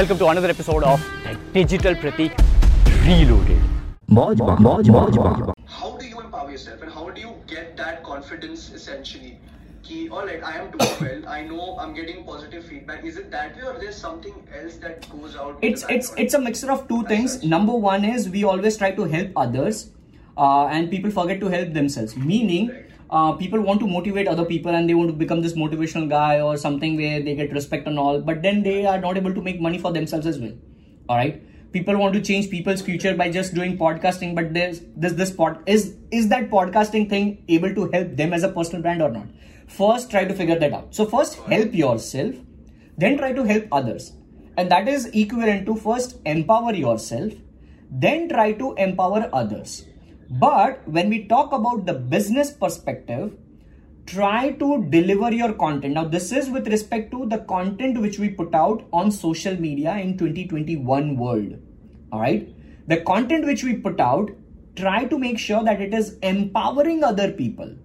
Welcome to another episode of the Digital Pratik Reloaded. How do you empower yourself and how do you get that confidence essentially? Ki, all right, I am doing well. I know I'm getting positive feedback. Is it that way or there's something else that goes out? It's it's it's a mixture of two things. Number one is we always try to help others, uh, and people forget to help themselves. Meaning, right uh, people want to motivate other people and they want to become this motivational guy or something where they get respect and all but then they are not able to make money for themselves as well. All right? People want to change people's future by just doing podcasting but there's this this pod is is that podcasting thing able to help them as a personal brand or not? First try to figure that out. So first help yourself then try to help others. And that is equivalent to first empower yourself then try to empower others but when we talk about the business perspective try to deliver your content. Now this is with respect to the content which we put out on social media in 2021 world. All right? The content which we put out try to make sure that it is empowering other people.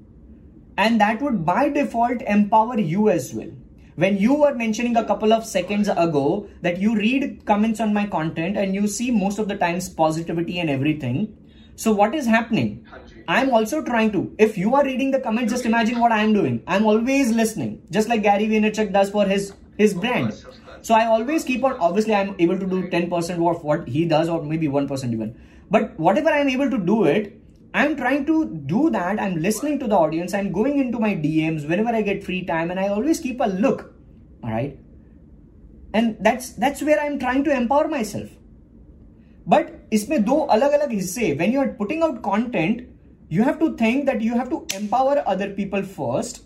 And that would by default empower you as well. When you were mentioning a couple of seconds ago that you read comments on my content and you see most of the times positivity and everything so what is happening? I'm also trying to if you are reading the comments just imagine what i'm doing. I'm always listening just like gary vaynerchuk does for his his brand. course, of course. so i always keep on obviously i'm able to do 10% of what he does or maybe 1% even. But whatever i'm able to do it i'm trying to do that. I'm listening to the audience. I'm going into my dms whenever i get free time and i always keep a look. All right and that's that's where i'm trying to empower myself. But इसमें दो अलग अलग हिस्से when you are putting out content you have to think that you have to empower other people first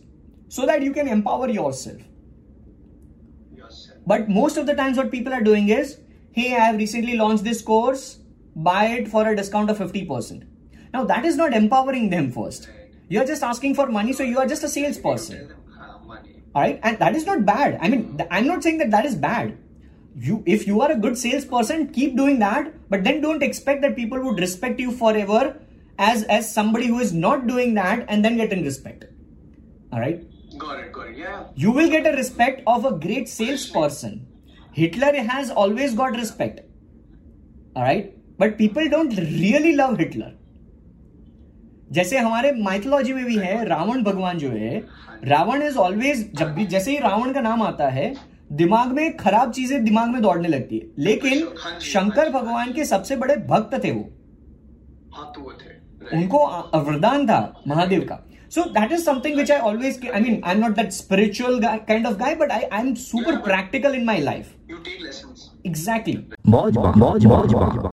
so that you can empower yourself yourself but most of the times, what people are doing is, hey, I have recently launched this course, buy it for a discount of 50%. Now, that is not empowering them first. You're just asking for money, so you are just a tell salesperson. them "Ah, money All right, and that is not bad. I mean, th- I'm not saying that that is bad. You, if you are a good salesperson, keep doing that, but then don't expect that people would respect you forever as as somebody who is not doing that and then getting respect. All right got it got it yeah you will get a respect of a great salesperson. Hitler has always got respect. Alright? But people don't really love Hitler. जैसे हमारे mythology में भी है रावण भगवान जो है Ravan is always जब भी जैसे ही रावण का नाम आता है दिमाग में खराब चीज़ें दिमाग में दौड़ने लगती है लेकिन शंकर भगवान के सबसे बड़े भक्त थे वो उनको अवरदान था महादेव का so that is something which I always I mean I am not that spiritual kind of guy but I I am super practical in my life exactly